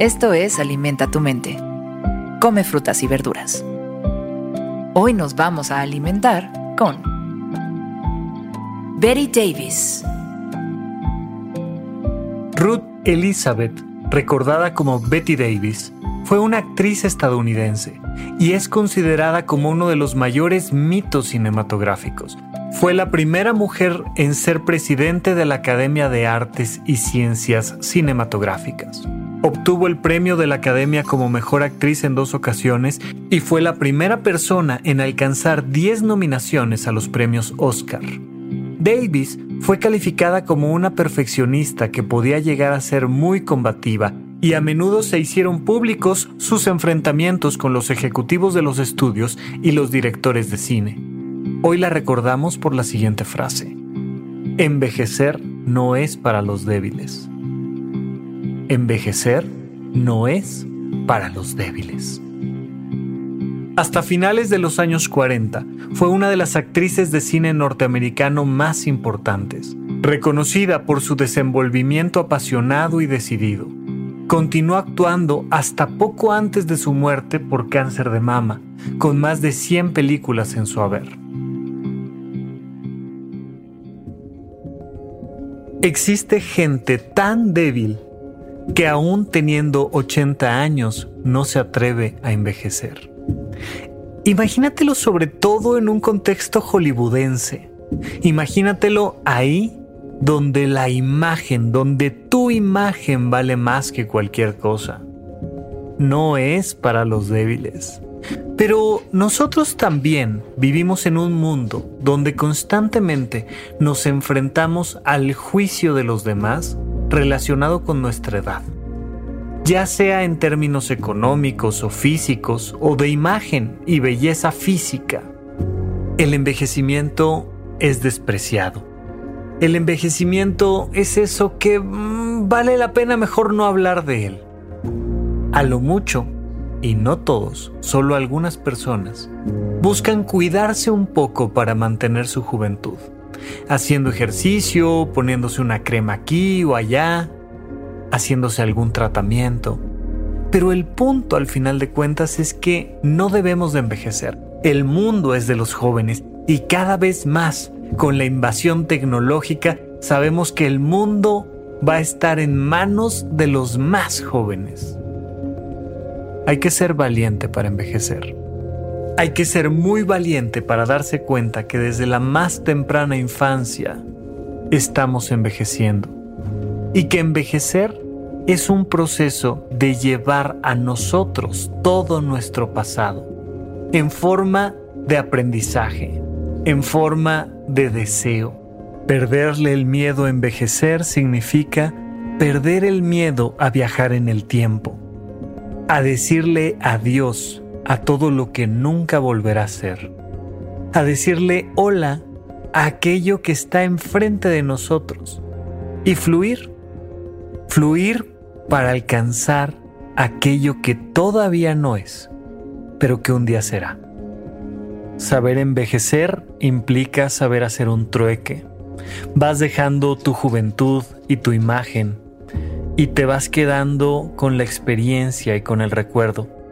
Esto es Alimenta tu mente. Come frutas y verduras. Hoy nos vamos a alimentar con Betty Davis. Ruth Elizabeth, recordada como Betty Davis, fue una actriz estadounidense y es considerada como uno de los mayores mitos cinematográficos. Fue la primera mujer en ser presidente de la Academia de Artes y Ciencias Cinematográficas. Obtuvo el premio de la Academia como Mejor Actriz en dos ocasiones y fue la primera persona en alcanzar 10 nominaciones a los premios Oscar. Davis fue calificada como una perfeccionista que podía llegar a ser muy combativa y a menudo se hicieron públicos sus enfrentamientos con los ejecutivos de los estudios y los directores de cine. Hoy la recordamos por la siguiente frase. Envejecer no es para los débiles. Envejecer no es para los débiles. Hasta finales de los años 40 fue una de las actrices de cine norteamericano más importantes, reconocida por su desenvolvimiento apasionado y decidido. Continuó actuando hasta poco antes de su muerte por cáncer de mama, con más de 100 películas en su haber. Existe gente tan débil que aún teniendo 80 años no se atreve a envejecer. Imagínatelo sobre todo en un contexto hollywoodense. Imagínatelo ahí donde la imagen, donde tu imagen vale más que cualquier cosa. No es para los débiles. Pero nosotros también vivimos en un mundo donde constantemente nos enfrentamos al juicio de los demás relacionado con nuestra edad, ya sea en términos económicos o físicos o de imagen y belleza física. El envejecimiento es despreciado. El envejecimiento es eso que mm, vale la pena mejor no hablar de él. A lo mucho, y no todos, solo algunas personas, buscan cuidarse un poco para mantener su juventud haciendo ejercicio, poniéndose una crema aquí o allá, haciéndose algún tratamiento. Pero el punto al final de cuentas es que no debemos de envejecer. El mundo es de los jóvenes y cada vez más con la invasión tecnológica sabemos que el mundo va a estar en manos de los más jóvenes. Hay que ser valiente para envejecer. Hay que ser muy valiente para darse cuenta que desde la más temprana infancia estamos envejeciendo y que envejecer es un proceso de llevar a nosotros todo nuestro pasado en forma de aprendizaje, en forma de deseo. Perderle el miedo a envejecer significa perder el miedo a viajar en el tiempo, a decirle adiós a todo lo que nunca volverá a ser, a decirle hola a aquello que está enfrente de nosotros y fluir, fluir para alcanzar aquello que todavía no es, pero que un día será. Saber envejecer implica saber hacer un trueque. Vas dejando tu juventud y tu imagen y te vas quedando con la experiencia y con el recuerdo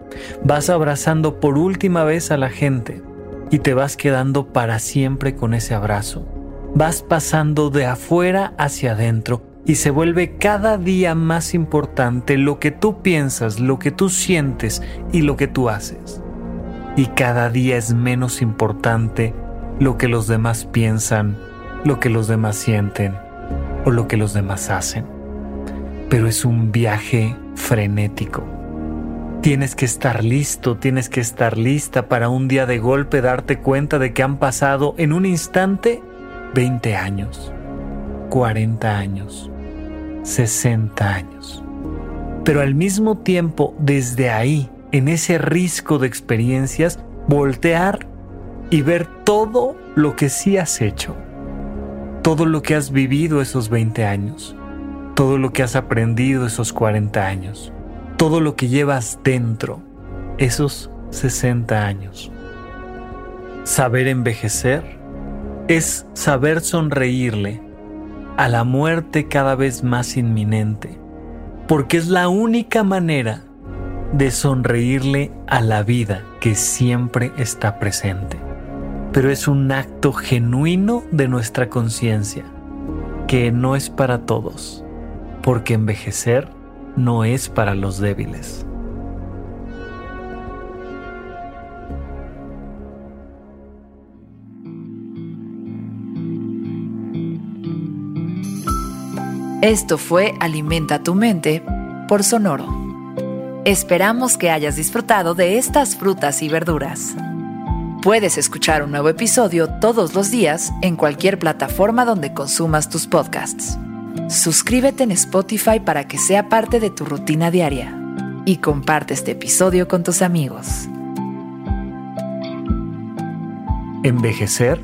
Vas abrazando por última vez a la gente y te vas quedando para siempre con ese abrazo. Vas pasando de afuera hacia adentro y se vuelve cada día más importante lo que tú piensas, lo que tú sientes y lo que tú haces. Y cada día es menos importante lo que los demás piensan, lo que los demás sienten o lo que los demás hacen. Pero es un viaje frenético Tienes que estar listo, tienes que estar lista para un día de golpe darte cuenta de que han pasado en un instante 20 años, 40 años, 60 años. Pero al mismo tiempo, desde ahí, en ese risco de experiencias, voltear y ver todo lo que sí has hecho, todo lo que has vivido esos 20 años, todo lo que has aprendido esos 40 años todo lo que llevas dentro esos 60 años. Saber envejecer es saber sonreírle a la muerte cada vez más inminente porque es la única manera de sonreírle a la vida que siempre está presente. Pero es un acto genuino de nuestra conciencia, que no es para todos, porque envejecer no es para los débiles. Esto fue Alimenta tu mente por Sonoro. Esperamos que hayas disfrutado de estas frutas y verduras. Puedes escuchar un nuevo episodio todos los días en cualquier plataforma donde consumas tus podcasts. Suscríbete en Spotify para que sea parte de tu rutina diaria y comparte este episodio con tus amigos. Envejecer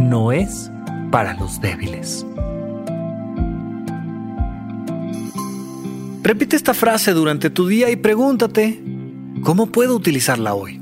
no es para los débiles. Repite esta frase durante tu día y pregúntate, ¿cómo puedo utilizarla hoy?